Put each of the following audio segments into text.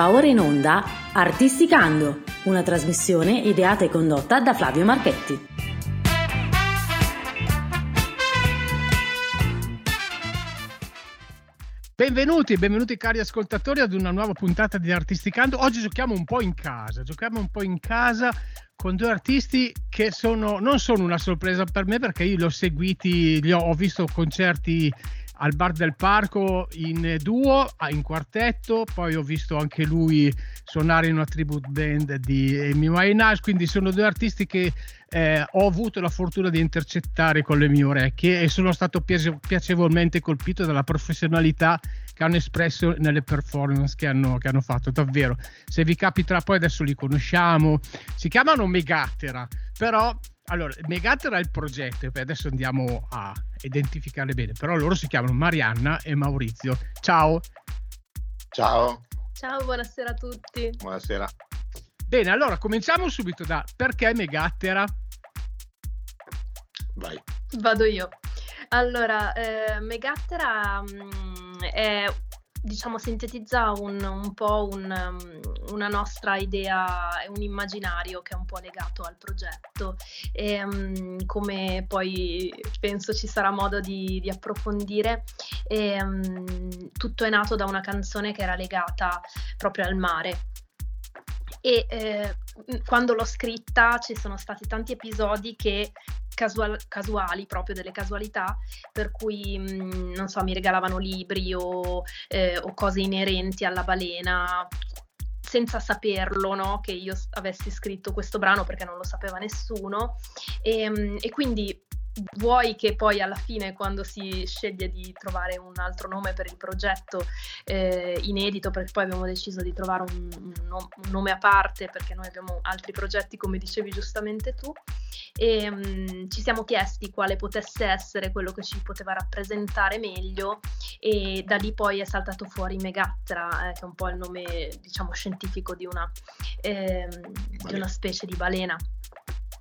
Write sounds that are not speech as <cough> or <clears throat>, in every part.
Va ora in onda Artisticando, una trasmissione ideata e condotta da Flavio Marchetti. Benvenuti, benvenuti cari ascoltatori ad una nuova puntata di Artisticando. Oggi giochiamo un po' in casa, giochiamo un po' in casa con due artisti che sono, non sono una sorpresa per me perché io li ho seguiti, li ho, ho visto concerti al Bar del Parco in duo, in quartetto, poi ho visto anche lui suonare in una tribute band di Amy Winehouse, quindi sono due artisti che eh, ho avuto la fortuna di intercettare con le mie orecchie e sono stato piace- piacevolmente colpito dalla professionalità che hanno espresso nelle performance che hanno, che hanno fatto, davvero. Se vi capiterà poi adesso li conosciamo, si chiamano Megattera, però allora, Megattera è il progetto, e poi adesso andiamo a identificarle bene, però loro si chiamano Marianna e Maurizio. Ciao. Ciao. Ciao, buonasera a tutti. Buonasera. Bene, allora cominciamo subito da perché Megattera? Vai. Vado io. Allora, eh, Megattera mh, mm, è diciamo, sintetizza un, un po' un, um, una nostra idea, un immaginario che è un po' legato al progetto. E um, come poi penso ci sarà modo di, di approfondire, e, um, tutto è nato da una canzone che era legata proprio al mare. E eh, quando l'ho scritta ci sono stati tanti episodi che casual- casuali, proprio delle casualità, per cui mh, mm, non so, mi regalavano libri o, eh, o cose inerenti alla balena, senza saperlo, no? che io avessi scritto questo brano perché non lo sapeva nessuno. E, ehm, e quindi vuoi che poi alla fine quando si sceglie di trovare un altro nome per il progetto eh, inedito perché poi abbiamo deciso di trovare un, un, nome a parte perché noi abbiamo altri progetti come dicevi giustamente tu e um, ci siamo chiesti quale potesse essere quello che ci poteva rappresentare meglio e da lì poi è saltato fuori Megattra eh, che è un po' il nome diciamo scientifico di una, eh, di una specie di balena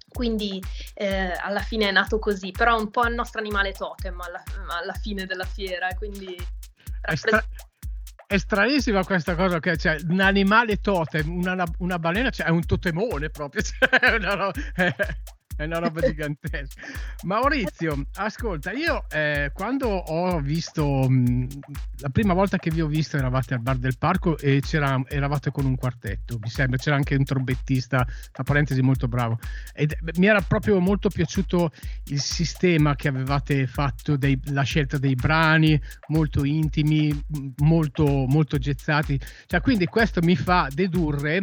quindi eh, alla fine è nato così, però è un po' il nostro animale totem alla, alla fine della fiera, quindi... È, stra- è stranissima questa cosa, che cioè, un animale totem, una, una balena, cioè, è un totemone proprio, <laughs> cioè, una, no, eh, è una roba gigantesca. Maurizio, ascolta, io eh, quando ho visto mh, la prima volta che vi ho visto eravate al bar del parco e eravate con un quartetto, mi sembra, c'era anche un trombettista, tra parentesi, molto bravo. Ed mi era proprio molto piaciuto il sistema che avevate fatto, dei, la scelta dei brani molto intimi, molto, molto gezzati. Cioè, quindi questo mi fa dedurre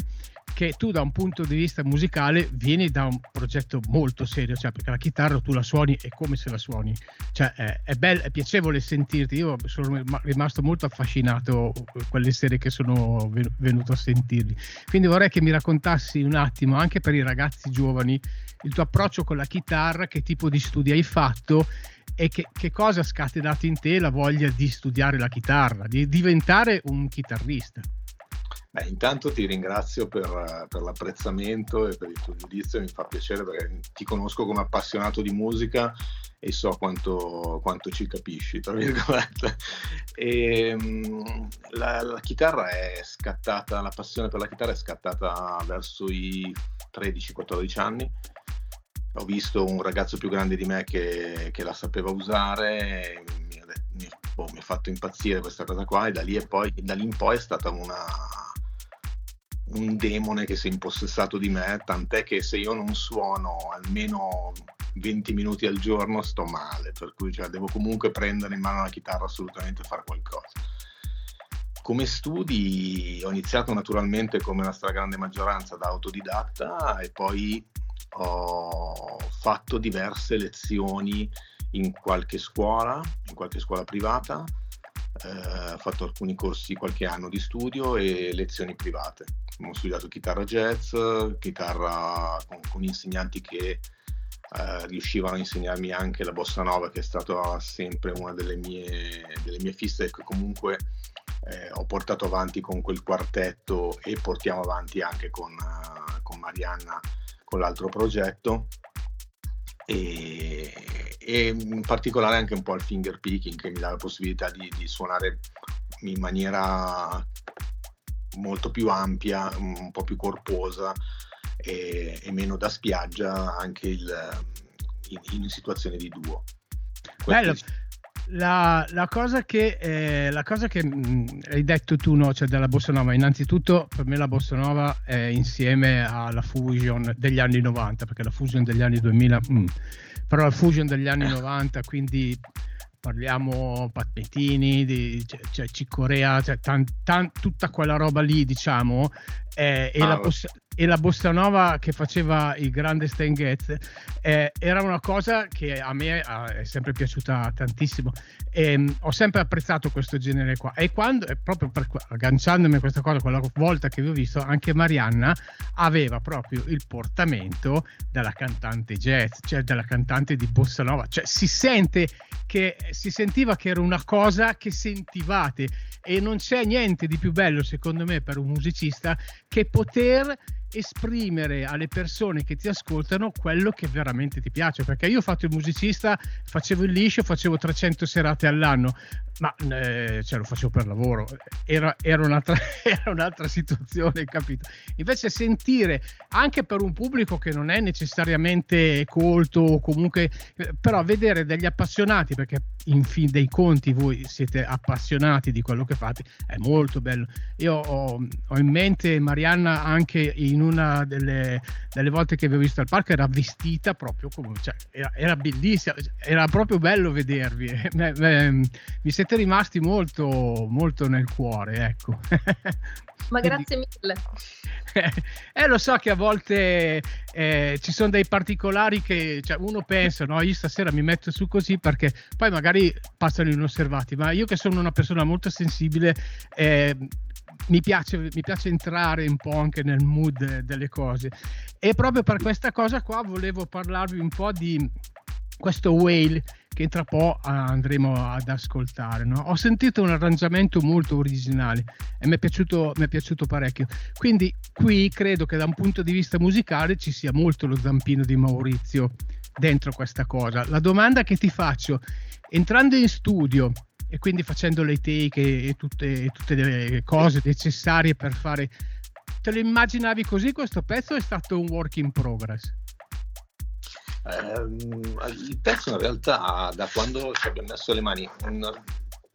che tu da un punto di vista musicale vieni da un progetto molto serio, cioè perché la chitarra tu la suoni e come se la suoni, cioè è, è, bello, è piacevole sentirti, io sono rimasto molto affascinato quelle sere che sono venuto a sentirli, quindi vorrei che mi raccontassi un attimo anche per i ragazzi giovani il tuo approccio con la chitarra, che tipo di studi hai fatto e che, che, cosa ha scatenato in te la voglia di studiare la chitarra, di diventare un chitarrista. Beh, intanto ti ringrazio per, per, l'apprezzamento e per il tuo giudizio, mi fa piacere perché ti conosco come appassionato di musica e so quanto, quanto ci capisci, tra virgolette. E, <laughs> ehm, la, la, chitarra è scattata, la passione per la chitarra è scattata verso i 13-14 anni. Ho visto un ragazzo più grande di me che, che la sapeva usare, mi ha, boh, fatto impazzire questa cosa qua e da lì, poi, da lì in poi è stata una un demone che si è impossessato di me, tant'è che se io non suono almeno 20 minuti al giorno sto male, per cui cioè, devo comunque prendere in mano la chitarra assolutamente fare qualcosa. Come studi ho iniziato naturalmente come la stragrande maggioranza da autodidatta e poi ho fatto diverse lezioni in qualche scuola, in qualche scuola privata, eh, ho fatto alcuni corsi qualche anno di studio e lezioni private ho studiato chitarra jazz, chitarra con, con insegnanti che eh, riuscivano a insegnarmi anche la bossa nova, che è stata sempre una delle mie, delle mie fisse che comunque eh, ho portato avanti con quel quartetto e portiamo avanti anche con, uh, con Marianna con l'altro progetto. E, e, in particolare anche un po' il finger picking che mi dà la possibilità di, di suonare in maniera molto più ampia, un po' più corposa e, e meno da spiaggia anche il, in, in situazioni di duo. Bello. La, la, cosa che, eh, la cosa che mh, mm, hai detto tu, no, cioè della bossa nova, innanzitutto per me la bossa nova è insieme alla fusion degli anni 90, perché la fusion degli anni 2000, mh, mm, però la fusion degli anni 90, quindi parliamo Patmetini, di, cioè, cioè Cicorea, cioè, tan, tan, tutta quella roba lì, diciamo, eh, e, ah, la bossa, e, la bossa, nova che faceva il grande Stan Getz eh, era una cosa che a me è sempre piaciuta tantissimo. E ehm, ho sempre apprezzato questo genere qua. E quando proprio per, agganciandomi a questa cosa quella volta che vi ho visto anche Marianna aveva proprio il portamento della cantante jazz cioè della cantante di bossa nova. Cioè si sente che si sentiva che era una cosa che sentivate. E non c'è niente di più bello secondo me per un musicista che poter esprimere alle persone che ti ascoltano quello che veramente ti piace. Perché io ho fatto il musicista facevo il liscio facevo 300 serate all'anno. Ma eh, cioè, lo facevo per lavoro, era, era, un'altra, <laughs> era, un'altra, situazione, capito? Invece sentire anche per un pubblico che non è necessariamente colto o comunque, però vedere degli appassionati, perché in fin dei conti voi siete appassionati di quello che fate, è molto bello. Io ho, ho in mente Marianna anche in una delle, delle, volte che vi ho visto al parco, era vestita proprio come, cioè, era, era bellissima, era proprio bello vedervi. Mi siete siete rimasti molto, molto nel cuore, ecco. <laughs> Ma grazie mille. <laughs> Eh, lo so che a volte eh, ci sono dei particolari che cioè, uno pensa, no, io stasera mi metto su così perché poi magari passano inosservati, ma io che sono una persona molto sensibile, eh, mi piace, mi piace, entrare un po' anche nel mood delle cose. E proprio per questa cosa qua volevo parlarvi un po' di questo whale che tra po' andremo ad ascoltare. No? Ho sentito un arrangiamento molto originale e mi è, piaciuto, mi è piaciuto parecchio. Quindi qui credo che da un punto di vista musicale ci sia molto lo zampino di Maurizio dentro questa cosa. La domanda che ti faccio, entrando in studio e quindi facendo le take e, tutte, e tutte le cose necessarie per fare... Te lo immaginavi così questo pezzo o è stato un work in progress? Ehm, il pezzo in realtà da quando ci abbiamo messo le mani,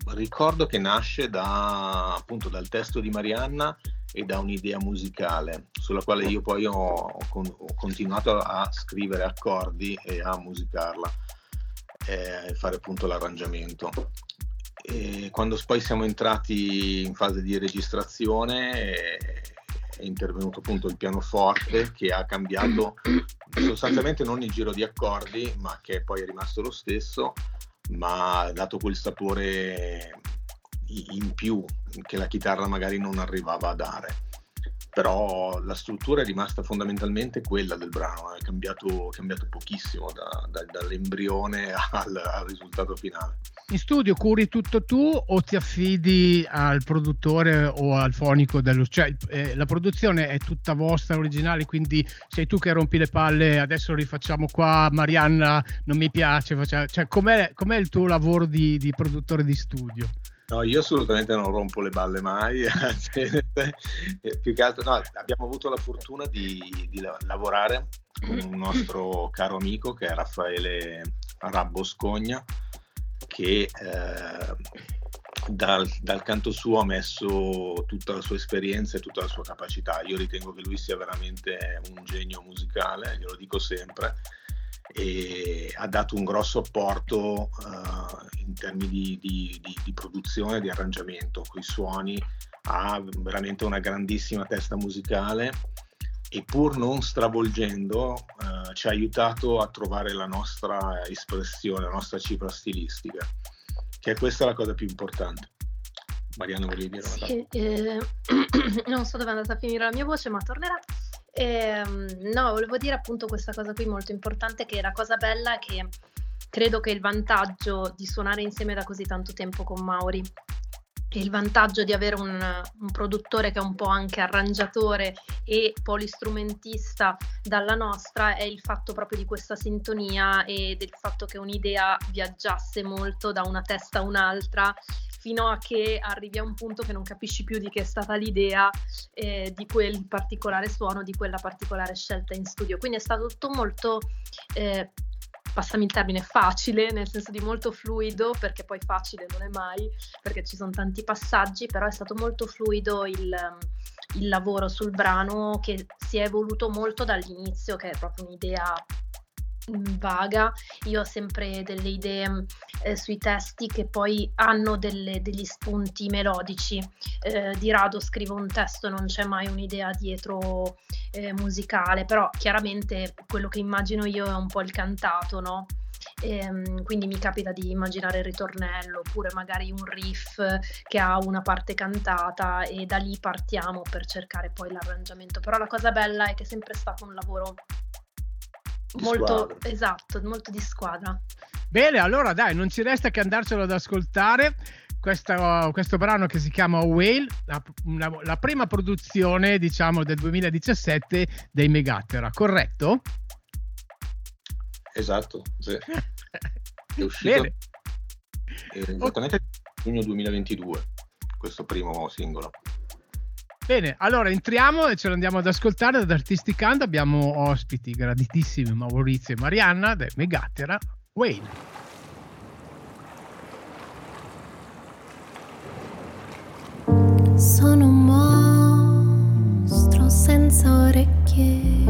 ricordo che nasce da, appunto dal testo di Marianna e da un'idea musicale sulla quale io poi ho, ho continuato a scrivere accordi e a musicarla e fare appunto l'arrangiamento. E quando poi siamo entrati in fase di registrazione è intervenuto appunto il pianoforte che ha cambiato sostanzialmente non il giro di accordi, ma che poi è rimasto lo stesso, ma ha dato quel sapore in più che la chitarra magari non arrivava a dare però la struttura è rimasta fondamentalmente quella del brano, è cambiato, cambiato pochissimo da, da, dall'embrione <laughs> al, al, risultato finale. In studio curi tutto tu o ti affidi al produttore o al fonico dello cioè eh, la produzione è tutta vostra originale, quindi sei tu che rompi le palle, adesso rifacciamo qua, Marianna non mi piace, faccia... cioè com'è, com'è il tuo lavoro di, di produttore di studio? No, io assolutamente non rompo le balle mai, <laughs> più che altro no, abbiamo avuto la fortuna di, di, lavorare con un nostro caro amico che è Raffaele Rabbo Scogna, che eh, dal, dal, canto suo ha messo tutta la sua esperienza e tutta la sua capacità. Io ritengo che lui sia veramente un genio musicale, glielo dico sempre, e ha dato un grosso apporto uh, in termini di, di, di, di produzione e di arrangiamento, con i suoni, ha veramente una grandissima testa musicale e pur non stravolgendo uh, ci ha aiutato a trovare la nostra espressione, la nostra cifra stilistica, che è questa la cosa più importante. Mariano, volevi dire una sì, eh, <clears throat> non so dove è andata a finire la mia voce, ma tornerà. Eh, no, volevo dire appunto questa cosa qui molto importante, che la cosa bella è che credo che il vantaggio di suonare insieme da così tanto tempo con Mauri e il vantaggio di avere un, un, produttore che è un po' anche arrangiatore e polistrumentista dalla nostra è il fatto proprio di questa sintonia e del fatto che un'idea viaggiasse molto da una testa a un'altra fino a che arrivi a un punto che non capisci più di che è stata l'idea eh, di quel particolare suono, di quella particolare scelta in studio. Quindi è stato tutto molto eh, passami il termine, facile, nel senso di molto fluido, perché poi facile non è mai, perché ci sono tanti passaggi, però è stato molto fluido il, il lavoro sul brano che si è evoluto molto dall'inizio, che è proprio un'idea vaga, io ho sempre delle idee eh, sui testi che poi hanno delle, degli spunti melodici, eh, di rado scrivo un testo, non c'è mai un'idea dietro eh, musicale, però chiaramente quello che immagino io è un po' il cantato, no? E, ehm, quindi mi capita di immaginare il ritornello oppure magari un riff che ha una parte cantata e da lì partiamo per cercare poi l'arrangiamento. Però la cosa bella è che è sempre stato un lavoro molto squadra. esatto, molto di squadra. Bene, allora dai, non ci resta che andarcelo ad ascoltare. Questo, questo brano che si chiama Whale, la, una, la, prima produzione diciamo del 2017 dei Megattera, corretto? Esatto, sì. <laughs> è uscito Bene. esattamente okay. giugno 2022 questo primo singolo. Bene, allora entriamo e ce lo andiamo ad ascoltare ad Artisticando. Abbiamo ospiti graditissimi Maurizio e Marianna del Megattera Wayne. Sono un mostro senza orecchie,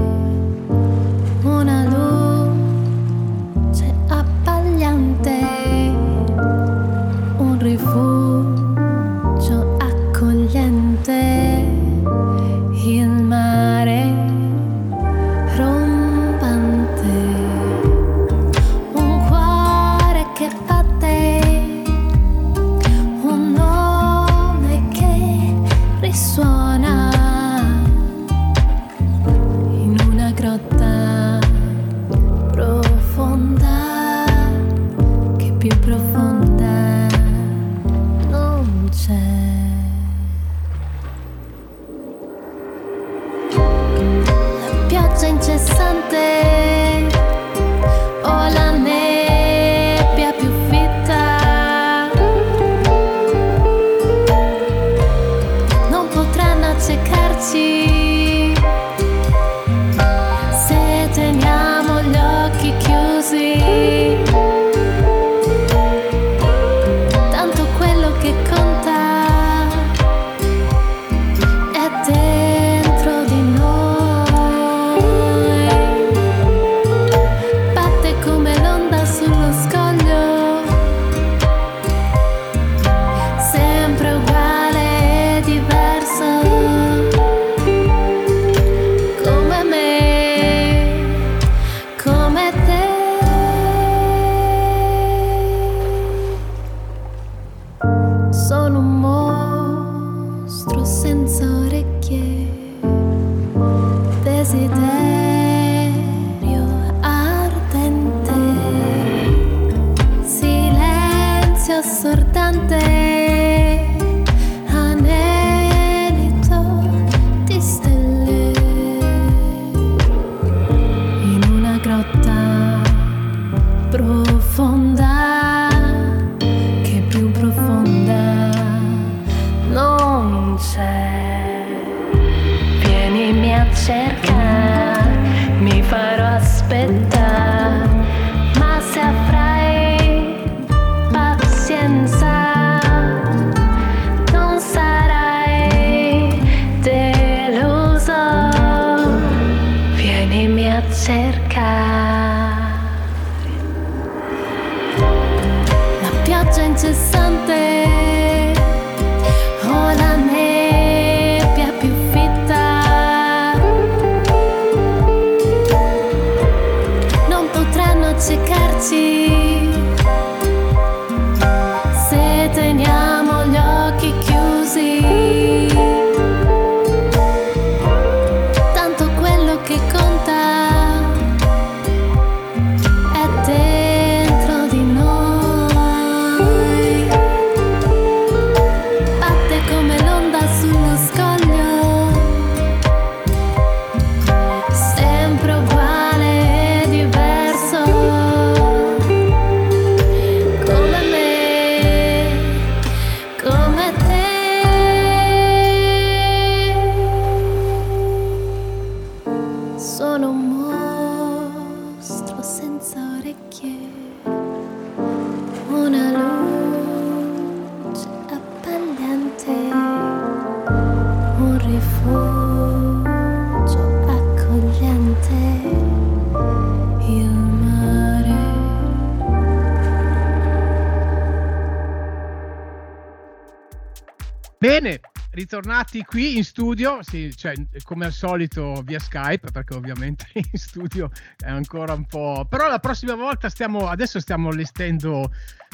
ritornati qui in studio, sì, cioè, come al solito via Skype, perché ovviamente <laughs> in studio è ancora un po'... Però la prossima volta stiamo, adesso stiamo allestendo,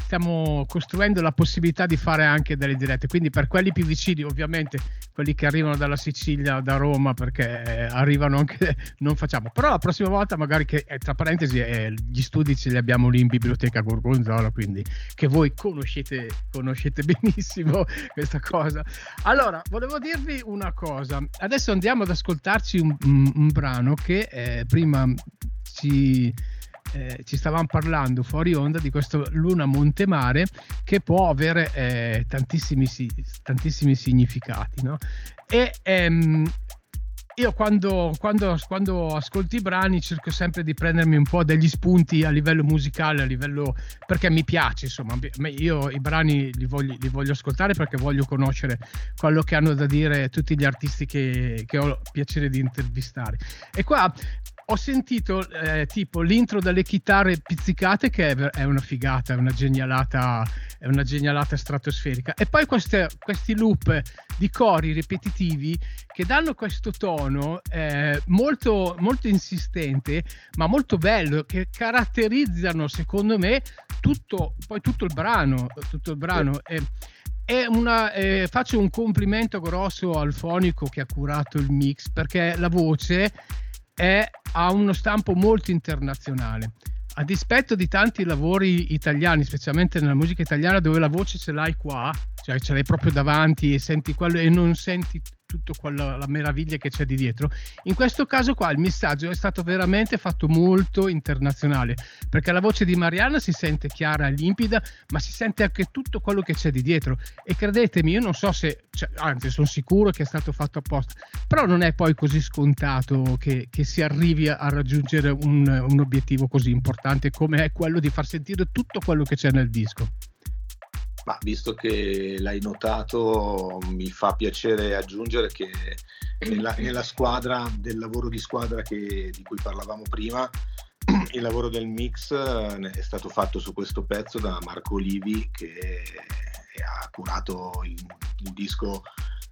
stiamo costruendo la possibilità di fare anche delle dirette, quindi per quelli più vicini, ovviamente quelli che arrivano dalla Sicilia, da Roma, perché eh, arrivano anche, <laughs> non facciamo, però la prossima volta magari che, eh, tra parentesi, eh, gli studi ce li abbiamo lì in biblioteca Gorgonzola, quindi che voi conoscete, conoscete <laughs> benissimo questa cosa. Allora, volevo dirvi una cosa. Adesso andiamo ad ascoltarci un, un, un brano che eh, prima ci, eh, ci stavamo parlando fuori onda di questo Luna Montemare che può avere eh, tantissimi, tantissimi significati. No? E ehm, io quando, quando, quando, ascolto i brani cerco sempre di prendermi un po' degli spunti a livello musicale, a livello perché mi piace, insomma, io i brani li voglio, li voglio ascoltare perché voglio conoscere quello che hanno da dire tutti gli artisti che, che ho piacere di intervistare. E qua ho sentito eh, tipo l'intro delle chitarre pizzicate che è, è, una figata, è una genialata, è una genialata stratosferica. E poi queste, questi loop di cori ripetitivi che danno questo tono eh, molto, molto insistente, ma molto bello, che caratterizzano secondo me tutto, poi tutto il brano. Tutto il brano. Sì. E, una, eh, faccio un complimento grosso al fonico che ha curato il mix perché la voce è, ha uno stampo molto internazionale. A dispetto di tanti lavori italiani, specialmente nella musica italiana, dove la voce ce l'hai qua, cioè ce l'hai proprio davanti e senti quello e non senti tutta quella la meraviglia che c'è di dietro. In questo caso qua il messaggio è stato veramente fatto molto internazionale, perché la voce di Mariana si sente chiara e limpida, ma si sente anche tutto quello che c'è di dietro. E credetemi, io non so se, cioè, anzi sono sicuro che è stato fatto apposta, però non è poi così scontato che, che si arrivi a raggiungere un, un obiettivo così importante come è quello di far sentire tutto quello che c'è nel disco. Ma visto che l'hai notato, mi fa piacere aggiungere che nella, nella squadra del lavoro di squadra che, di cui parlavamo prima, <clears throat> il lavoro del mix eh, è stato fatto su questo pezzo da Marco Olivi che ha curato il, il disco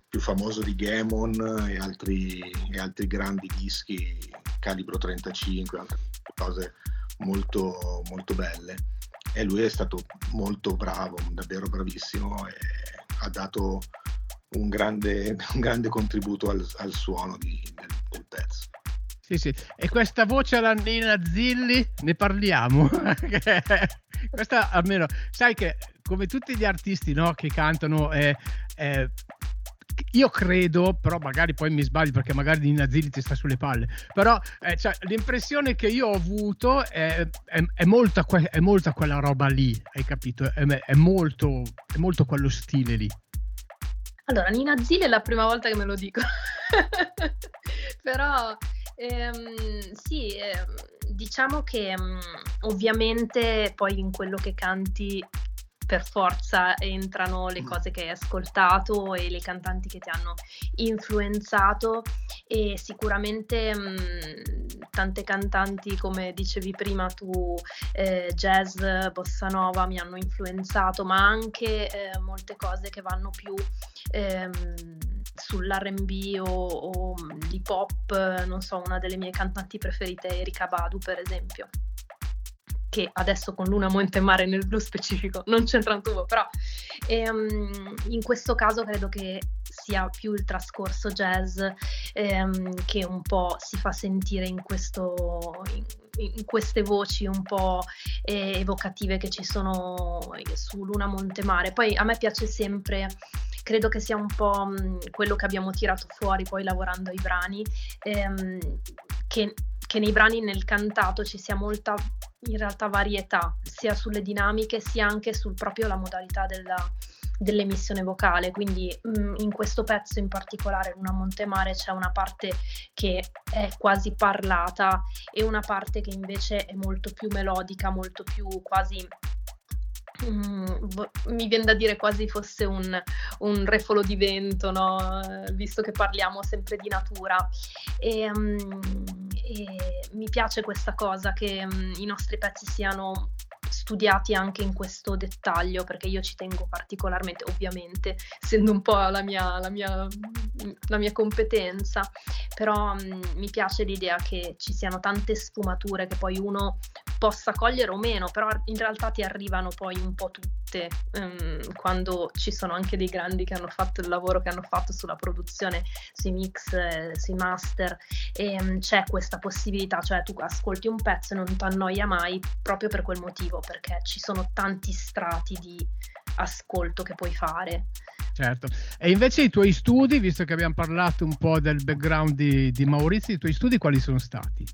più famoso di Gamon e altri, e altri grandi dischi, calibro 35, altre cose molto, molto belle e lui è stato molto bravo, davvero bravissimo e ha dato un grande, <laughs> un grande contributo al, al suono di, del, del, pezzo. Sì, sì, e questa voce alla Nina Zilli ne parliamo. <laughs> questa almeno, sai che come tutti gli artisti no, che cantano eh, eh, io credo, però magari poi mi sbaglio perché magari Nina Zilli ti sta sulle palle, però eh, cioè, l'impressione che io ho avuto è, è, è, molta, que- è molta, quella roba lì, hai capito? È, molto, è molto quello stile lì. Allora, Nina Zilli è la prima volta che me lo dico, <laughs> però ehm, sì, eh, diciamo che mh, ovviamente poi in quello che canti per forza entrano le mm. cose che hai ascoltato e le cantanti che ti hanno influenzato e sicuramente mh, mm, tante cantanti come dicevi prima tu eh, jazz, bossa nova mi hanno influenzato ma anche eh, molte cose che vanno più ehm, sull'R&B o, o l'hip hop non so una delle mie cantanti preferite è Erika Badu per esempio che adesso con Luna Monte Mare nel blu specifico non c'entra un tubo, però ehm, in questo caso credo che sia più il trascorso jazz ehm, che un po' si fa sentire in, questo, in, in queste voci un po' eh, evocative che ci sono su Luna Montemare. Poi a me piace sempre credo che sia un po' quello che abbiamo tirato fuori poi lavorando ai brani, ehm, che, che, nei brani nel cantato ci sia molta in realtà varietà, sia sulle dinamiche sia anche sul proprio la modalità della, dell'emissione vocale, quindi mh, mm, in questo pezzo in particolare, Luna Montemare, c'è una parte che è quasi parlata e una parte che invece è molto più melodica, molto più quasi mi viene da dire quasi fosse un, un refolo di vento, no? visto che parliamo sempre di natura. E, um, e mi piace questa cosa che um, i nostri pezzi siano studiati anche in questo dettaglio perché io ci tengo particolarmente, ovviamente, essendo un po' la mia, la mia, la mia competenza, però mh, mi piace l'idea che ci siano tante sfumature che poi uno possa cogliere o meno, però in realtà ti arrivano poi un po' tutte um, quando ci sono anche dei grandi che hanno fatto il lavoro che hanno fatto sulla produzione, sui mix, eh, sui master e um, c'è questa possibilità, cioè tu ascolti un pezzo e non ti annoia mai proprio per quel motivo, perché ci sono tanti strati di ascolto che puoi fare. Certo, e invece i tuoi studi, visto che abbiamo parlato un po' del background di, di Maurizio, i tuoi studi quali sono stati?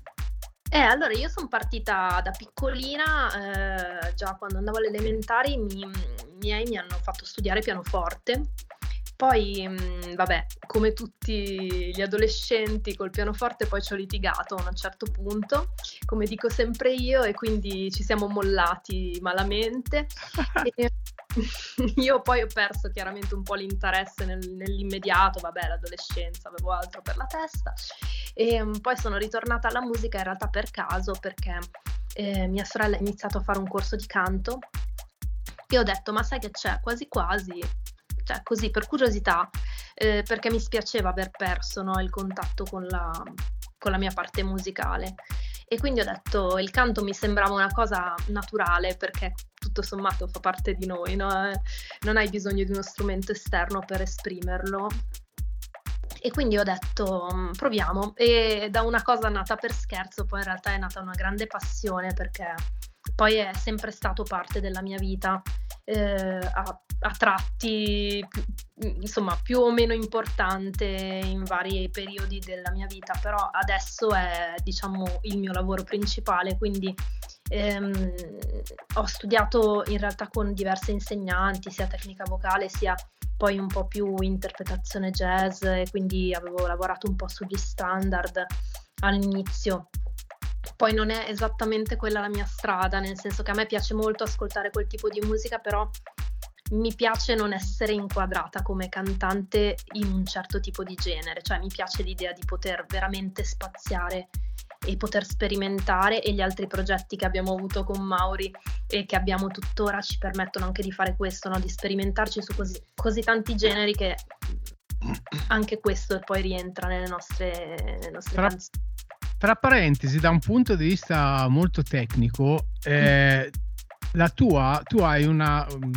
Eh, allora io sono partita da piccolina, eh, già quando andavo alle elementari mi, i miei mi hanno fatto studiare pianoforte. Poi, mh, mm, vabbè, come tutti gli adolescenti col pianoforte poi ci ho litigato a un certo punto, come dico sempre io, e quindi ci siamo mollati malamente. <laughs> e, <laughs> io poi ho perso chiaramente un po' l'interesse nel, nell'immediato, vabbè, l'adolescenza, avevo altro per la testa. E um, poi sono ritornata alla musica in realtà per caso perché eh, mia sorella ha iniziato a fare un corso di canto. E ho detto ma sai che c'è? Quasi quasi cioè così per curiosità eh, perché mi spiaceva aver perso no, il contatto con la, con la mia parte musicale e quindi ho detto il canto mi sembrava una cosa naturale perché tutto sommato fa parte di noi, no? Non hai bisogno di uno strumento esterno per esprimerlo. E quindi ho detto mm, proviamo e da una cosa nata per scherzo poi in realtà è nata una grande passione perché poi è sempre stato parte della mia vita eh, a, a, tratti insomma più o meno importante in vari periodi della mia vita, però adesso è diciamo il mio lavoro principale, quindi ehm, ho studiato in realtà con diverse insegnanti, sia tecnica vocale sia poi un po' più interpretazione jazz e quindi avevo lavorato un po' sugli standard all'inizio poi non è esattamente quella la mia strada, nel senso che a me piace molto ascoltare quel tipo di musica, però mi piace non essere inquadrata come cantante in un certo tipo di genere, cioè mi piace l'idea di poter veramente spaziare e poter sperimentare e gli altri progetti che abbiamo avuto con Mauri e che abbiamo tuttora ci permettono anche di fare questo, no? di sperimentarci su così, così tanti generi che anche questo poi rientra nelle nostre, nelle nostre Tra... canzoni tra parentesi, da un punto di vista molto tecnico, eh, la tua, tu hai una... Um,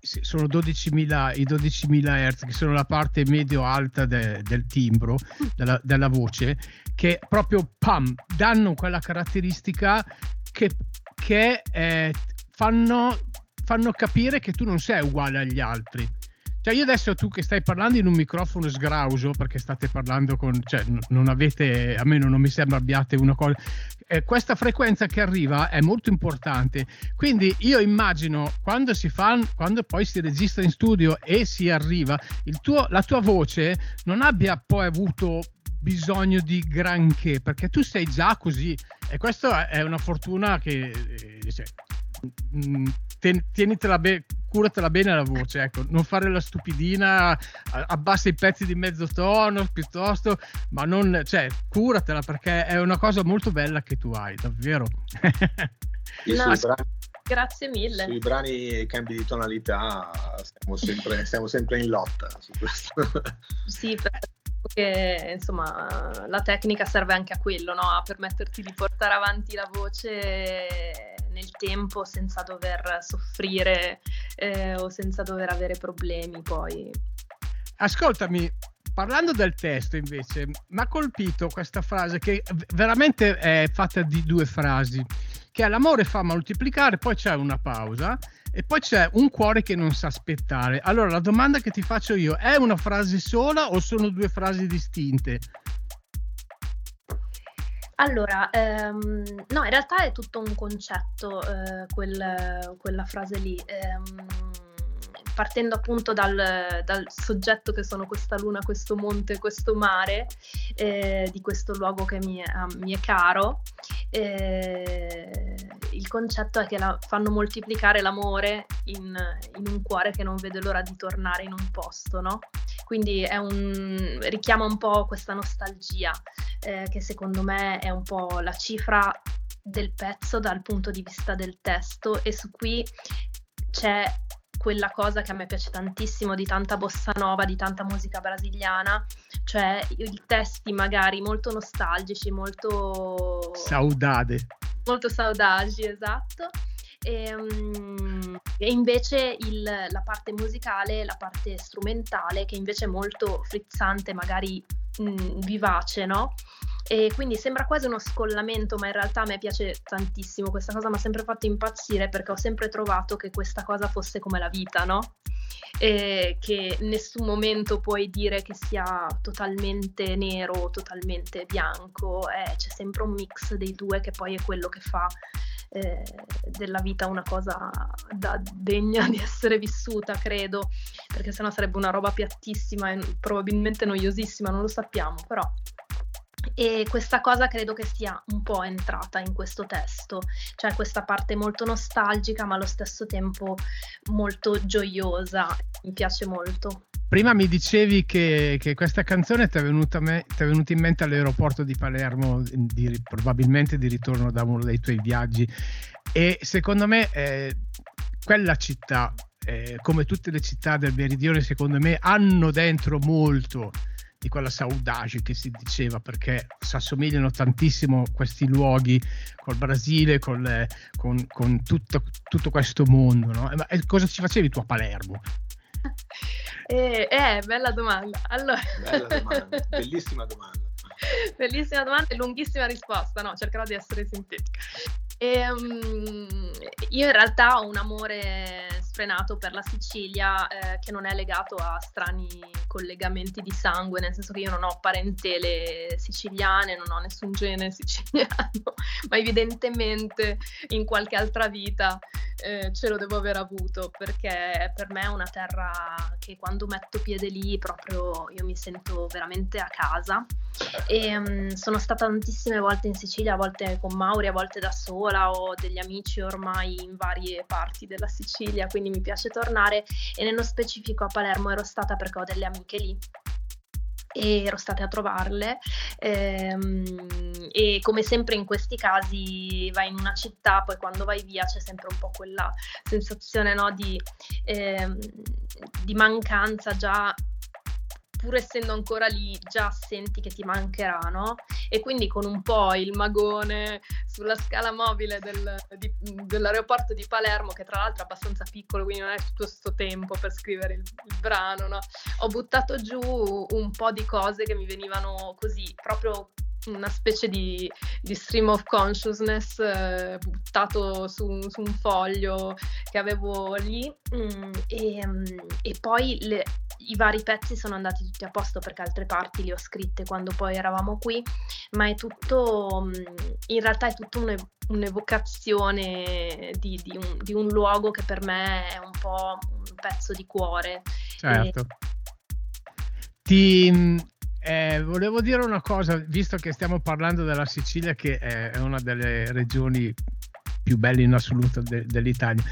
sono 12.000, i 12.000 Hz che sono la parte medio-alta de, del timbro, della, della, voce, che proprio pam, danno quella caratteristica che, che eh, fanno, fanno capire che tu non sei uguale agli altri cioè io adesso tu che stai parlando in un microfono sgrauso perché state parlando con, cioè non avete, a me non mi sembra abbiate una cosa, eh, questa frequenza che arriva è molto importante, quindi io immagino quando si fa, quando poi si registra in studio e si arriva, tuo, la tua voce non abbia poi avuto bisogno di granché perché tu sei già così. E questa è una fortuna che eh, cioè, mm, tienitela bene curatela bene la voce, ecco, non fare la stupidina, abbassa i pezzi di mezzo tono piuttosto, ma non, cioè, curatela perché è una cosa molto bella che tu hai, davvero. No, brani, grazie mille. Sui brani cambi di tonalità stiamo sempre, stiamo sempre in lotta su questo. Sì, perché insomma la tecnica serve anche a quello, no? a permetterti di portare avanti la voce nel tempo senza dover soffrire eh, o senza dover avere problemi poi. Ascoltami, parlando del testo invece, mi ha colpito questa frase che veramente è fatta di due frasi, che l'amore fa moltiplicare, poi c'è una pausa e poi c'è un cuore che non sa aspettare. Allora la domanda che ti faccio io, è una frase sola o sono due frasi distinte? Allora, ehm, no, in realtà è tutto un concetto, eh, quel, quella frase lì. Ehm, partendo appunto dal, dal, soggetto che sono questa luna, questo monte, questo mare, eh, di questo luogo che mi è, mi è caro, eh, il concetto è che la, fanno moltiplicare l'amore in, in, un cuore che non vede l'ora di tornare in un posto, no? Quindi un, richiama un po' questa nostalgia eh, che secondo me è un po' la cifra del pezzo dal punto di vista del testo e su cui c'è quella cosa che a me piace tantissimo di tanta bossa nova, di tanta musica brasiliana, cioè i testi magari molto nostalgici, molto... Saudade. Molto saudagi, esatto. E, um, e invece il, la parte musicale, la parte strumentale, che invece è molto frizzante, magari mh, vivace, no? E quindi sembra quasi uno scollamento, ma in realtà a me piace tantissimo questa cosa, mi ha sempre fatto impazzire perché ho sempre trovato che questa cosa fosse come la vita, no? E che nessun momento puoi dire che sia totalmente nero o totalmente bianco, eh, c'è sempre un mix dei due che poi è quello che fa eh, della vita una cosa da, degna <laughs> di essere vissuta, credo, perché sennò sarebbe una roba piattissima e probabilmente noiosissima, non lo sappiamo, però e questa cosa credo che sia un po' entrata in questo testo, cioè questa parte molto nostalgica ma allo stesso tempo molto gioiosa, mi piace molto. Prima mi dicevi che, che questa canzone ti è, venuta in mente all'aeroporto di Palermo, di, probabilmente di ritorno da uno dei tuoi viaggi e secondo me eh, quella città, eh, come tutte le città del meridione, secondo me hanno dentro molto di quella saudade che si diceva perché si assomigliano tantissimo questi luoghi col Brasile, col, con, con tutto, tutto, questo mondo. No? E cosa ci facevi tu a Palermo? <laughs> Eh, eh bella domanda. Allora... Bella domanda, <laughs> bellissima domanda. Bellissima domanda e lunghissima risposta, no? Cercherò di essere sintetica. E, um, io in realtà ho un amore sfrenato per la Sicilia eh, che non è legato a strani collegamenti di sangue, nel senso che io non ho parentele siciliane, non ho nessun gene <laughs> siciliano, ma evidentemente in qualche altra vita eh, ce lo devo aver avuto perché per me è una terra che quando metto piede lì proprio io mi sento veramente a casa. E um, sono stata tantissime volte in Sicilia, a volte con Mauri, a volte da sola, ho degli amici ormai in varie parti della Sicilia, quindi mi piace tornare e nello specifico a Palermo ero stata perché ho delle amiche lì. E ero stata a trovarle ehm, e come sempre in questi casi vai in una città, poi quando vai via c'è sempre un po' quella sensazione no, di, ehm, di mancanza già pur essendo ancora lì, già senti che ti mancherà, no? E quindi con un po' il magone sulla scala mobile del, di, dell'aeroporto di Palermo, che tra l'altro è abbastanza piccolo, quindi non hai tutto questo tempo per scrivere il, il brano, no? Ho buttato giù un po' di cose che mi venivano così, proprio una specie di, di, stream of consciousness eh, buttato su, su, un foglio che avevo lì mm, e, mm, e, poi le, i vari pezzi sono andati tutti a posto perché altre parti le ho scritte quando poi eravamo qui, ma è tutto, mm, in realtà è tutto un, un'evocazione di, di, un, di, un, luogo che per me è un po' un pezzo di cuore. Certo. E... Ti, eh, volevo dire una cosa, visto che stiamo parlando della Sicilia, che è una delle regioni più belle in assoluto de- dell'Italia.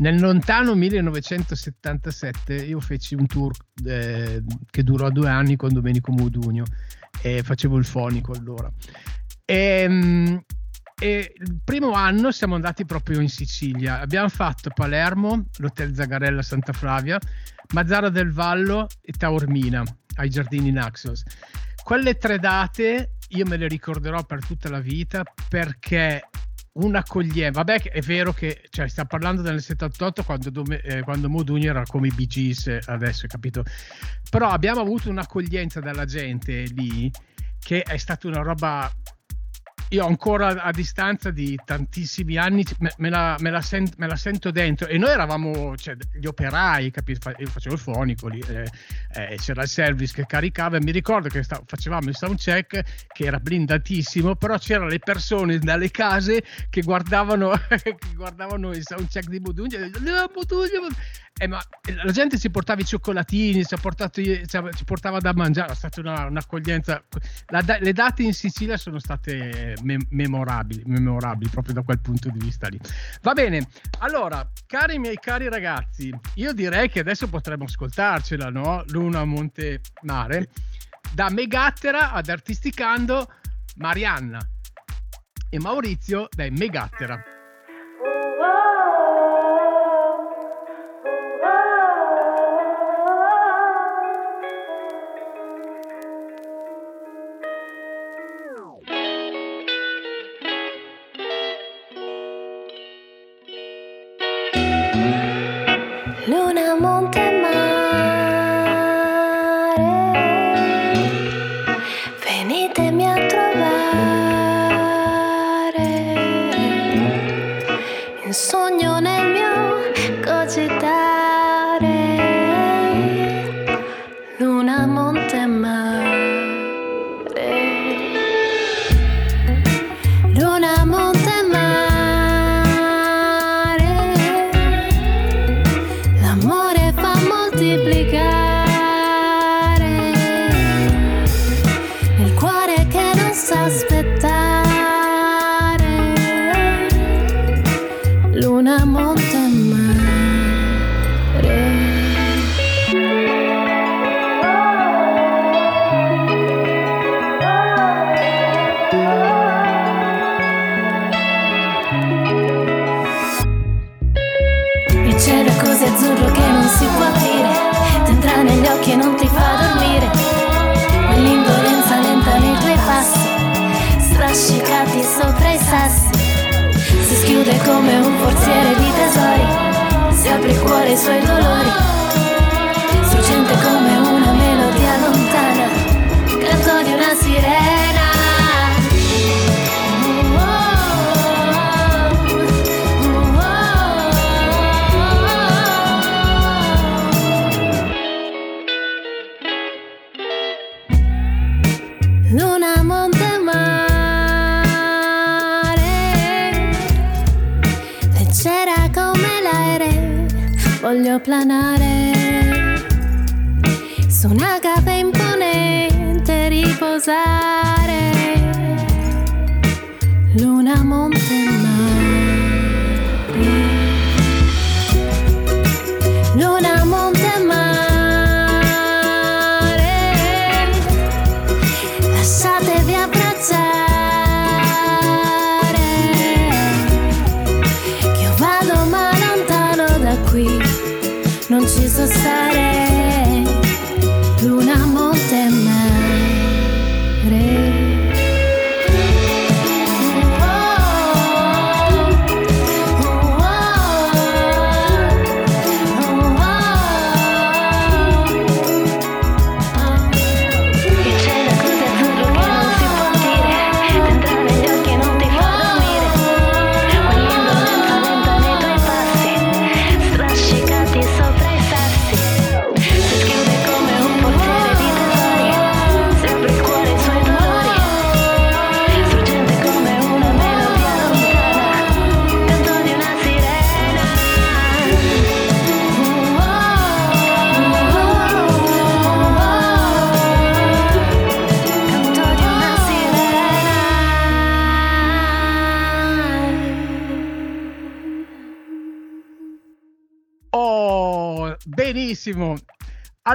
Nel lontano 1977 io feci un tour eh, che durò due anni con Domenico Modugno e facevo il fonico allora. E, ehm, e il primo anno siamo andati proprio in Sicilia. Abbiamo fatto Palermo, l'Hotel Zagarella Santa Flavia, Mazzara del Vallo e Taormina ai giardini Naxos. Quelle tre date io me le ricorderò per tutta la vita perché un'accoglienza. Vabbè, è vero che cioè, sta parlando del 78 quando, eh, quando Modugno era come i Bee adesso, capito? Però abbiamo avuto un'accoglienza dalla gente lì che è stata una roba io ancora a distanza di tantissimi anni me, la, me, la, sent, me la, sento dentro e noi eravamo cioè, gli operai, capito? io facevo il fonico lì, eh, eh, c'era il service che caricava e mi ricordo che sta, facevamo il sound check che era blindatissimo, però c'erano le persone dalle case che guardavano, <laughs> che guardavano il sound check di Buduglia, eh, ma la gente ci portava i cioccolatini, ci, portato, ci portava da mangiare, è stata una, un'accoglienza. La, le date in Sicilia sono state me- memorabili, memorabili proprio da quel punto di vista lì. Va bene, allora, cari miei cari ragazzi, io direi che adesso potremmo ascoltarcela, no? Luna Monte Mare, da Megattera ad Artisticando, Marianna e Maurizio da Megattera.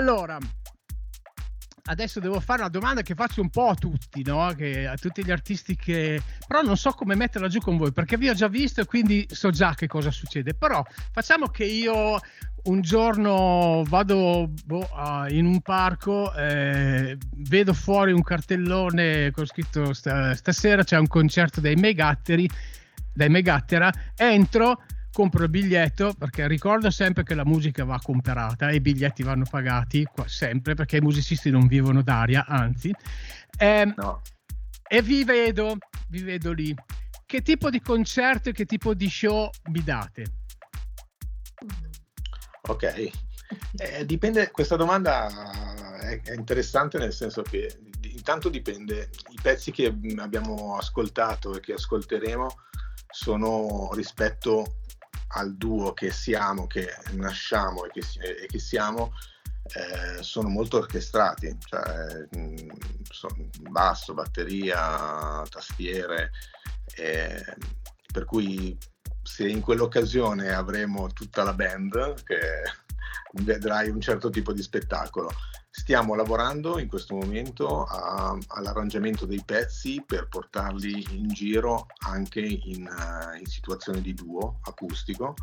Allora, adesso devo fare una domanda che faccio un po' a tutti, no? che, a tutti gli artisti che... però non so come metterla giù con voi, perché vi ho già visto e quindi so già che cosa succede. Però facciamo che io un giorno vado boh, in un parco, eh, vedo fuori un cartellone con scritto stasera c'è un concerto dei Megatteri, dai Megattera, entro compro il biglietto perché ricordo sempre che la musica va comprata e i biglietti vanno pagati sempre perché i musicisti non vivono d'aria, anzi. Eh, no. E vi vedo, vi vedo lì. Che tipo di concerto e che tipo di show mi date? Ok, eh, dipende, questa domanda è, è, interessante nel senso che intanto dipende, i pezzi che abbiamo ascoltato e che ascolteremo sono rispetto al duo che siamo, che nasciamo e che, e che siamo, eh, sono molto orchestrati, cioè mh, basso, batteria, tastiere, eh, per cui se in quell'occasione avremo tutta la band che vedrai un certo tipo di spettacolo. Stiamo lavorando in questo momento a, all'arrangiamento dei pezzi per portarli in giro anche in, uh, in situazioni di duo acustico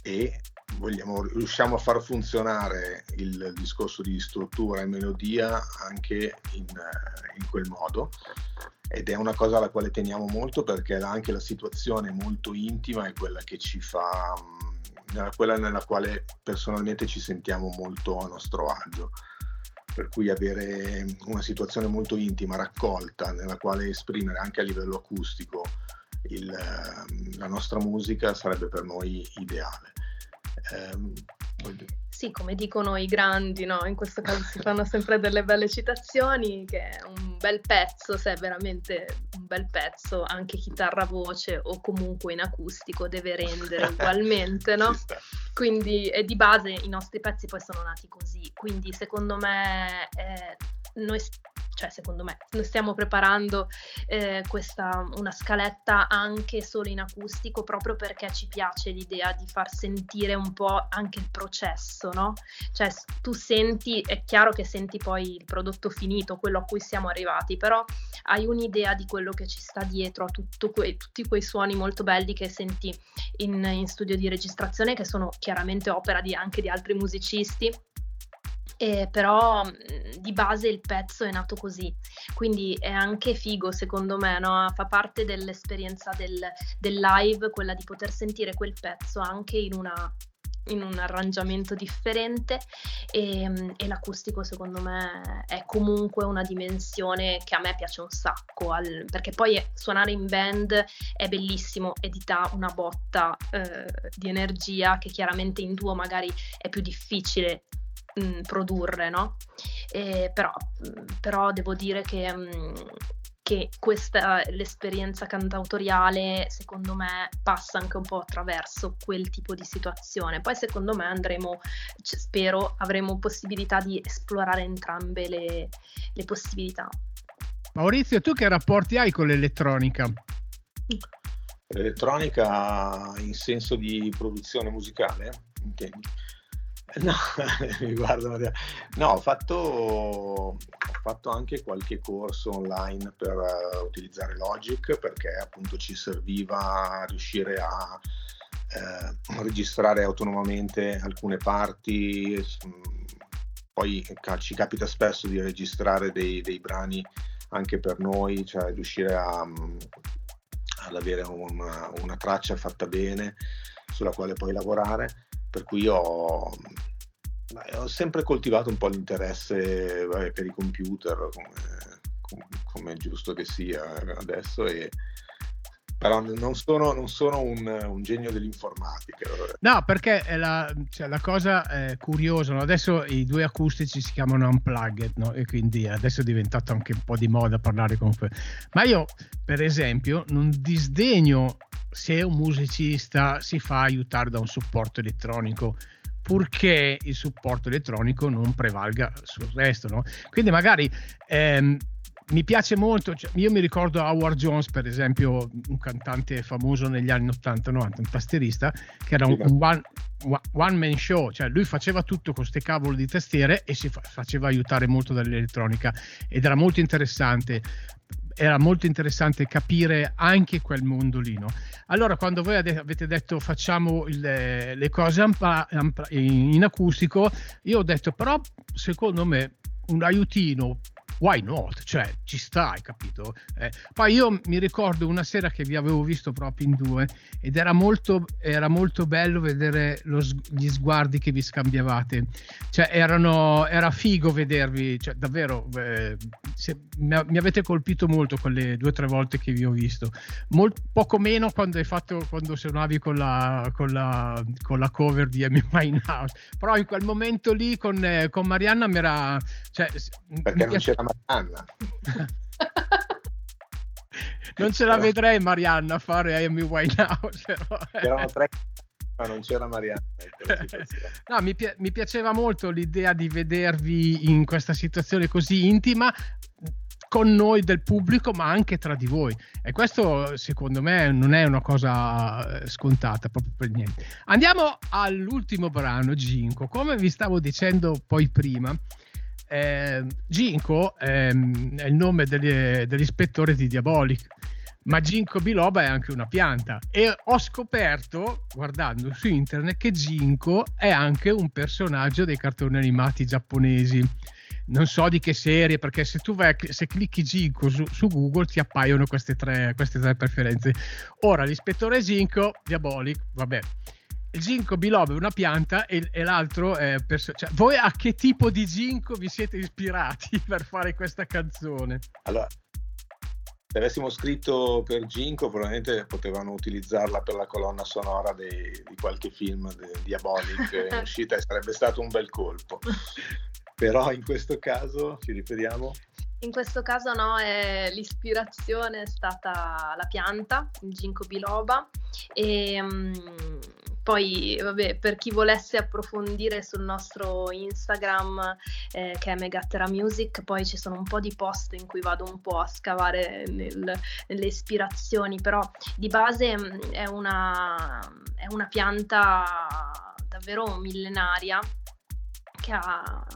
e vogliamo, riusciamo a far funzionare il discorso di struttura e melodia anche in, uh, in quel modo ed è una cosa alla quale teniamo molto perché anche la situazione molto intima è quella che ci fa quella nella quale personalmente ci sentiamo molto a nostro agio. Per cui avere una situazione molto intima, raccolta, nella quale esprimere anche a livello acustico il, la nostra musica sarebbe per noi ideale. Eh, sì, come dicono i grandi, no? in questo caso si fanno sempre delle belle citazioni, che è un bel pezzo, se è veramente un bel pezzo, anche chitarra voce o comunque in acustico deve rendere <laughs> ugualmente, no? Quindi di base i nostri pezzi poi sono nati così, quindi secondo me eh, noi cioè secondo me, noi stiamo preparando eh, questa, una scaletta anche solo in acustico proprio perché ci piace l'idea di far sentire un po' anche il processo, no? Cioè tu senti, è chiaro che senti poi il prodotto finito, quello a cui siamo arrivati, però hai un'idea di quello che ci sta dietro a que- tutti quei suoni molto belli che senti in, in studio di registrazione, che sono chiaramente opera di, anche di altri musicisti eh, però mhmm, di base il pezzo è nato così, quindi è anche figo secondo me, no? fa parte dell'esperienza del, del, live quella di poter sentire quel pezzo anche in, una, in un arrangiamento differente e, mhmm, e, l'acustico secondo me è comunque una dimensione che a me piace un sacco, al, perché poi suonare in band è bellissimo e ti dà una botta eh, di energia che chiaramente in duo magari è più difficile mh, mhmm, produrre, no? E però, mhmm, però devo dire che, mh, mhmm, che questa, l'esperienza cantautoriale secondo me passa anche un po' attraverso quel tipo di situazione. Poi secondo me andremo, spero, avremo possibilità di esplorare entrambe le, le possibilità. Maurizio, tu che rapporti hai con l'elettronica? L'elettronica in senso di produzione musicale, intendi? No, <laughs> mi guardano. No, ho fatto, ho fatto anche qualche corso online per uh, utilizzare Logic perché appunto ci serviva riuscire a eh, registrare autonomamente alcune parti. Poi ci capita spesso di registrare dei, dei brani anche per noi, cioè riuscire a, ad avere una, una traccia fatta bene sulla quale poi lavorare per cui ho, ho sempre coltivato un po' l'interesse vabbè, per i computer, come, come, è giusto che sia adesso, e, però non sono, non sono un, un, genio dell'informatica. No, perché la, cioè, la, cosa è curiosa, no? adesso i due acustici si chiamano Unplugged no? e quindi adesso è diventato anche un po' di moda parlare con... Ma io, per esempio, non disdegno se un musicista si fa aiutare da un supporto elettronico purché il supporto elettronico non prevalga sul resto. No? Quindi magari ehm, mi piace molto, cioè, io mi ricordo Howard Jones per esempio, un cantante famoso negli anni 80-90, un tastierista, che era un, one, one, man show, cioè lui faceva tutto con queste cavolo di tastiere e si fa, faceva aiutare molto dall'elettronica ed era molto interessante era molto interessante capire anche quel mondo lì. No? Allora, quando voi avete detto facciamo il, le cose in acustico, io ho detto, però secondo me un aiutino why not? Cioè, ci sta, hai capito? Eh, poi io mi ricordo una sera che vi avevo visto proprio in due ed era molto, era molto bello vedere lo, gli sguardi che vi scambiavate. Cioè, erano, era figo vedervi, cioè, davvero, eh, se, mi, mi, avete colpito molto quelle due o tre volte che vi ho visto. Mol, poco meno quando hai fatto, quando suonavi con la, con la, con la cover di Amy Winehouse. Però in quel momento lì con, eh, con Marianna mi era... Cioè, Perché non c'era Marianna. <laughs> non ce la vedrei Marianna a fare Amy Winehouse. <laughs> Però, eh. Erano tre <laughs> ma non c'era Marianna. no, mi, pi- mi, piaceva molto l'idea di vedervi in questa situazione così intima con noi del pubblico, ma anche tra di voi. E questo, secondo me, non è una cosa eh, scontata proprio per niente. Andiamo all'ultimo brano, Ginko. Come vi stavo dicendo poi prima, eh, Ginko ehm, è il nome degli, dell'ispettore di Diabolic ma Ginkgo biloba è anche una pianta. E ho scoperto guardando su internet che Ginkgo è anche un personaggio dei cartoni animati giapponesi. Non so di che serie perché se tu vai se clicchi Ginkgo su, su Google ti appaiono queste tre, queste tre preferenze. Ora l'ispettore Ginkgo Diabolic vabbè il ginkgo biloba è una pianta e, e l'altro è perso- cioè, voi a che tipo di ginkgo vi siete ispirati <laughs> per fare questa canzone? Allora, se avessimo scritto per Ginkgo probabilmente potevano utilizzarla per la colonna sonora dei, di qualche film de, Diabolic in uscita e sarebbe stato un bel colpo. Però in questo caso ci riferiamo? In questo caso no, è, l'ispirazione è stata la pianta, il ginkgo biloba e um, poi, vabbè, per chi volesse approfondire sul nostro Instagram, eh, che è Megattera Music, poi ci sono un po' di post in cui vado un po' a scavare nel, nelle ispirazioni, però di base mm, è una, è una pianta davvero millenaria che ha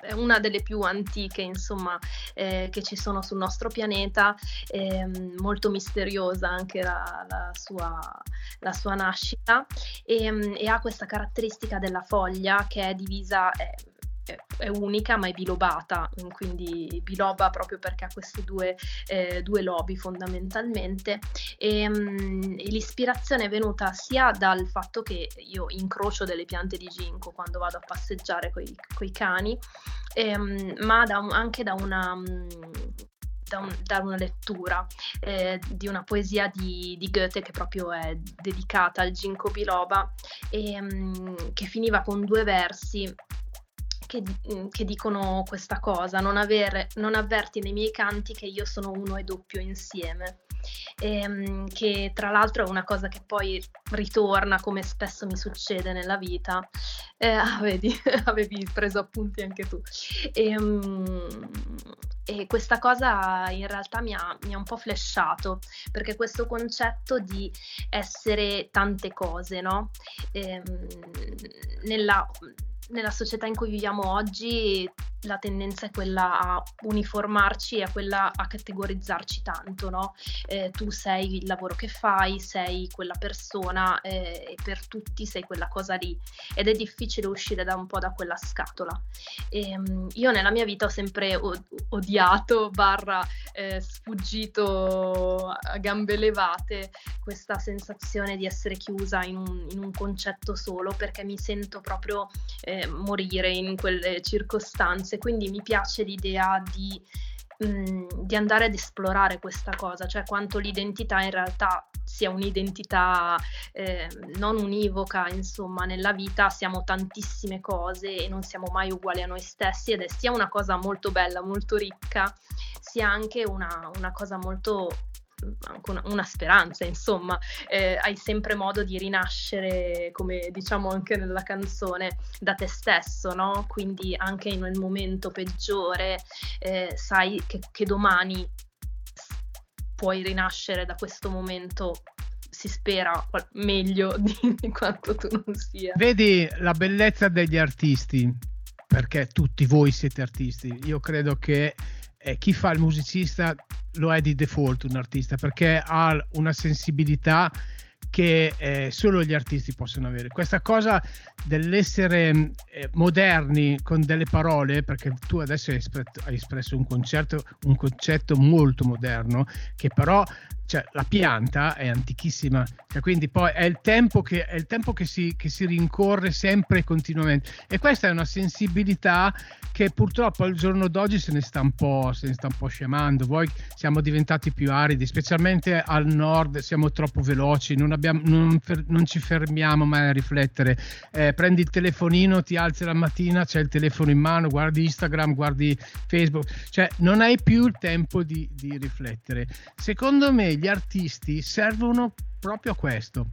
è una delle più antiche, insomma, eh, che ci sono sul nostro pianeta, eh, molto misteriosa anche la, la, sua, la sua, nascita e, e, ha questa caratteristica della foglia che è divisa, è, è unica ma è bilobata, quindi biloba proprio perché ha questi due, eh, due lobi fondamentalmente. E, um, e, l'ispirazione è venuta sia dal fatto che io incrocio delle piante di ginkgo quando vado a passeggiare con i cani, um, ma da anche da una... Um, da, un, da, una lettura eh, di una poesia di, di, Goethe che proprio è dedicata al ginkgo biloba e um, che finiva con due versi che, mhmm, che, dicono questa cosa, non, avere, non avverti nei miei canti che io sono uno e doppio insieme. E, ehm, che tra l'altro è una cosa che poi ritorna come spesso mi succede nella vita. Eh, ah, vedi, <laughs> avevi preso appunti anche tu. E, um, e questa cosa in realtà mi ha, mi ha, un po' flashato perché questo concetto di essere tante cose, no? E, um, nella nella società in cui viviamo oggi la tendenza è quella a uniformarci e a quella a categorizzarci tanto, no? Eh, tu sei il lavoro che fai, sei quella persona eh, e per tutti sei quella cosa lì ed è difficile uscire da un po' da quella scatola. E, um, io nella mia vita ho sempre odiato, barra eh, sfuggito a gambe levate questa sensazione di essere chiusa in un, in un concetto solo perché mi sento proprio morire in quelle circostanze. Quindi mi piace l'idea di, mh, mm, di andare ad esplorare questa cosa, cioè quanto l'identità in realtà sia un'identità eh, non univoca, insomma, nella vita siamo tantissime cose e non siamo mai uguali a noi stessi ed è sia una cosa molto bella, molto ricca, sia anche una, una cosa molto anche una, speranza, insomma, eh, hai sempre modo di rinascere, come diciamo anche nella canzone, da te stesso, no? Quindi anche nel momento peggiore eh, sai che, che domani puoi rinascere da questo momento si spera meglio <laughs> di, quanto tu non sia. Vedi la bellezza degli artisti, perché tutti voi siete artisti. Io credo che eh, chi fa il musicista lo è di default un artista perché ha una sensibilità che eh, solo gli artisti possono avere. Questa cosa dell'essere eh, moderni con delle parole, perché tu adesso hai, espre- hai espresso un, concerto, un concetto molto moderno, che però cioè, la pianta è antichissima, cioè, quindi poi è il tempo, che, è il tempo che, si, che, si, rincorre sempre e continuamente. E questa è una sensibilità che purtroppo al giorno d'oggi se ne sta un po', se ne sta un po scemando. Voi siamo diventati più aridi, specialmente al nord siamo troppo veloci, non, abbiamo, non, non ci fermiamo mai a riflettere. Eh, prendi il telefonino, ti alzi la mattina, c'è il telefono in mano, guardi Instagram, guardi Facebook, cioè non hai più il tempo di, di riflettere. Secondo me gli artisti servono proprio a questo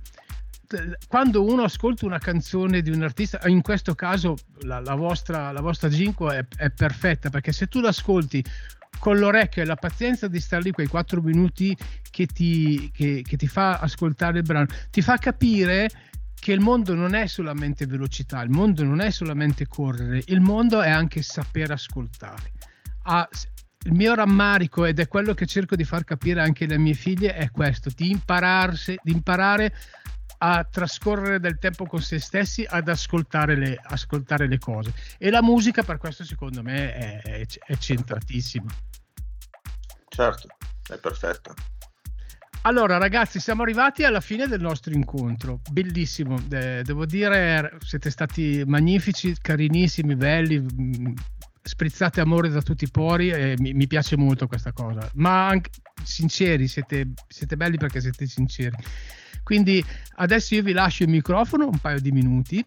quando uno ascolta una canzone di un artista, in questo caso la, la vostra, la vostra Ginko è, è, perfetta perché se tu l'ascolti con l'orecchio e la pazienza di stare lì quei quattro minuti che ti, che, che ti fa ascoltare il brano, ti fa capire che il mondo non è solamente velocità, il mondo non è solamente correre, il mondo è anche saper ascoltare. Ah, il mio rammarico, ed è quello che cerco di far capire anche alle mie figlie, è questo, di, di imparare a trascorrere del tempo con se stessi, ad ascoltare le, ascoltare le cose. E la musica per questo secondo me è, è, è centratissima. Certo, è perfetta. Allora ragazzi, siamo arrivati alla fine del nostro incontro, bellissimo, eh, devo dire siete stati magnifici, carinissimi, belli, mm, sprizzate amore da tutti i pori e mi, mi piace molto questa cosa, ma anche sinceri, siete, siete belli perché siete sinceri. Quindi adesso io vi lascio il microfono un paio di minuti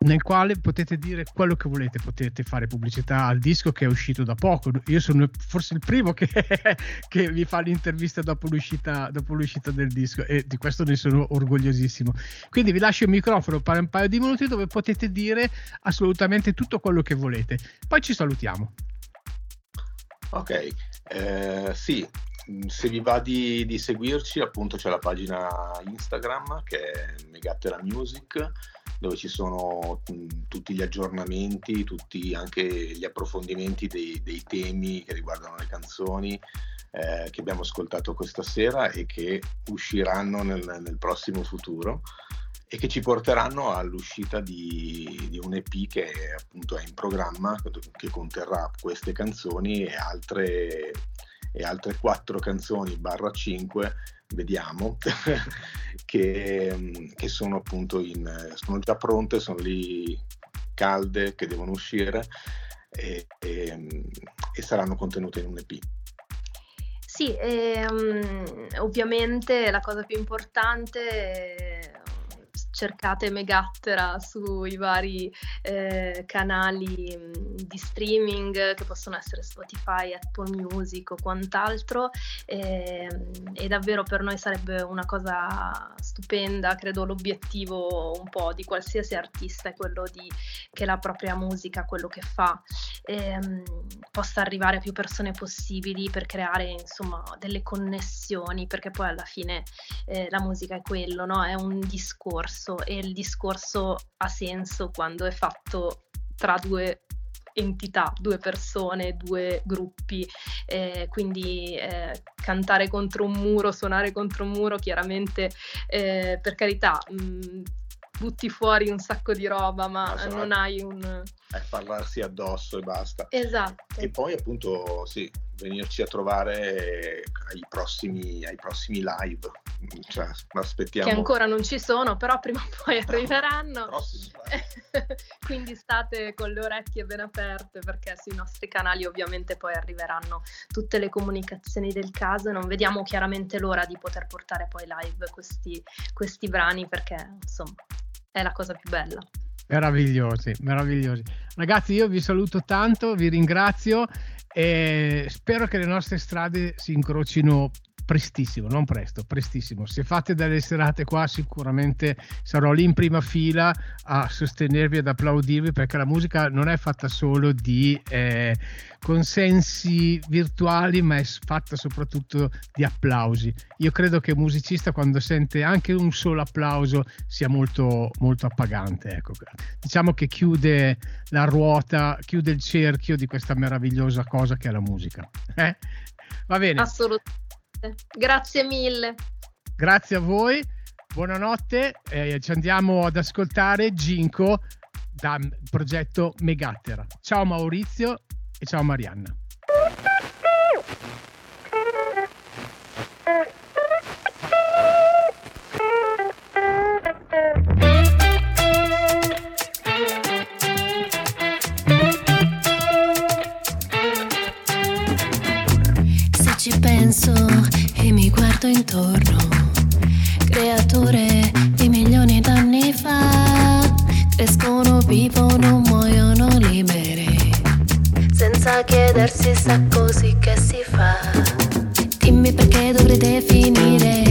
nel quale potete dire quello che volete, potete fare pubblicità al disco che è uscito da poco. Io sono forse il primo che, <laughs> che vi fa l'intervista dopo l'uscita, dopo l'uscita, del disco e di questo ne sono orgogliosissimo. Quindi vi lascio il microfono per un paio di minuti dove potete dire assolutamente tutto quello che volete. Poi ci salutiamo. Ok, eh, sì, se vi va di, di seguirci appunto c'è la pagina Instagram che è Megattera Music dove ci sono tutti gli aggiornamenti, tutti anche gli approfondimenti dei, dei temi che riguardano le canzoni eh, che abbiamo ascoltato questa sera e che usciranno nel, nel, prossimo futuro e che ci porteranno all'uscita di, di un EP che appunto è in programma, che conterrà queste canzoni e altre, e altre quattro canzoni barra 5 vediamo, <laughs> che, che, sono appunto in, sono già pronte, sono lì calde che devono uscire e, e, e saranno contenute in un EP. Sì, ehm, ovviamente la cosa più importante cercate Megattera sui vari eh, canali mm, di streaming che possono essere Spotify, Apple Music o quant'altro. E, ehm, e davvero per noi sarebbe una cosa stupenda, credo l'obiettivo un po' di qualsiasi artista è quello di che la propria musica, quello che fa, ehm, possa arrivare a più persone possibili per creare insomma delle connessioni perché poi alla fine eh, la musica è quello, no? è un discorso e il discorso ha senso quando è fatto tra due entità, due persone, due gruppi, eh, quindi eh, cantare contro un muro, suonare contro un muro, chiaramente eh, per carità mh, mm, butti fuori un sacco di roba, ma no, non hai un... È parlarsi addosso e basta. Esatto. E poi appunto sì, venirci a trovare ai prossimi, ai prossimi live. Cioè, aspettiamo. Che ancora non ci sono, però prima o poi arriveranno. <laughs> <laughs> Quindi state con le orecchie ben aperte perché sui nostri canali ovviamente poi arriveranno tutte le comunicazioni del caso e non vediamo chiaramente l'ora di poter portare poi live questi, questi brani perché insomma è la cosa più bella. Meravigliosi, meravigliosi. Ragazzi, io vi saluto tanto, vi ringrazio e spero che le nostre strade si incrocino prestissimo, non presto, prestissimo. Se fate delle serate qua sicuramente sarò lì in prima fila a sostenervi ed applaudirvi perché la musica non è fatta solo di eh, consensi virtuali ma è fatta soprattutto di applausi. Io credo che un musicista quando sente anche un solo applauso sia molto, molto appagante. Ecco. Diciamo che chiude la ruota, chiude il cerchio di questa meravigliosa cosa che è la musica. Eh? Va bene. Assolutamente. Grazie mille. Grazie a voi, buonanotte. Eh, ci andiamo ad ascoltare Ginko dal progetto Megattera. Ciao Maurizio e ciao Marianna. tutto intorno, creature di milioni d'anni fa, crescono, vivono, muoiono libere, senza chiedersi sa così che si fa. Dimmi perché dovrei definire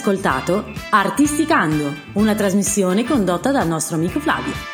ascoltato Artisticando, una trasmissione condotta dal nostro amico Flavio.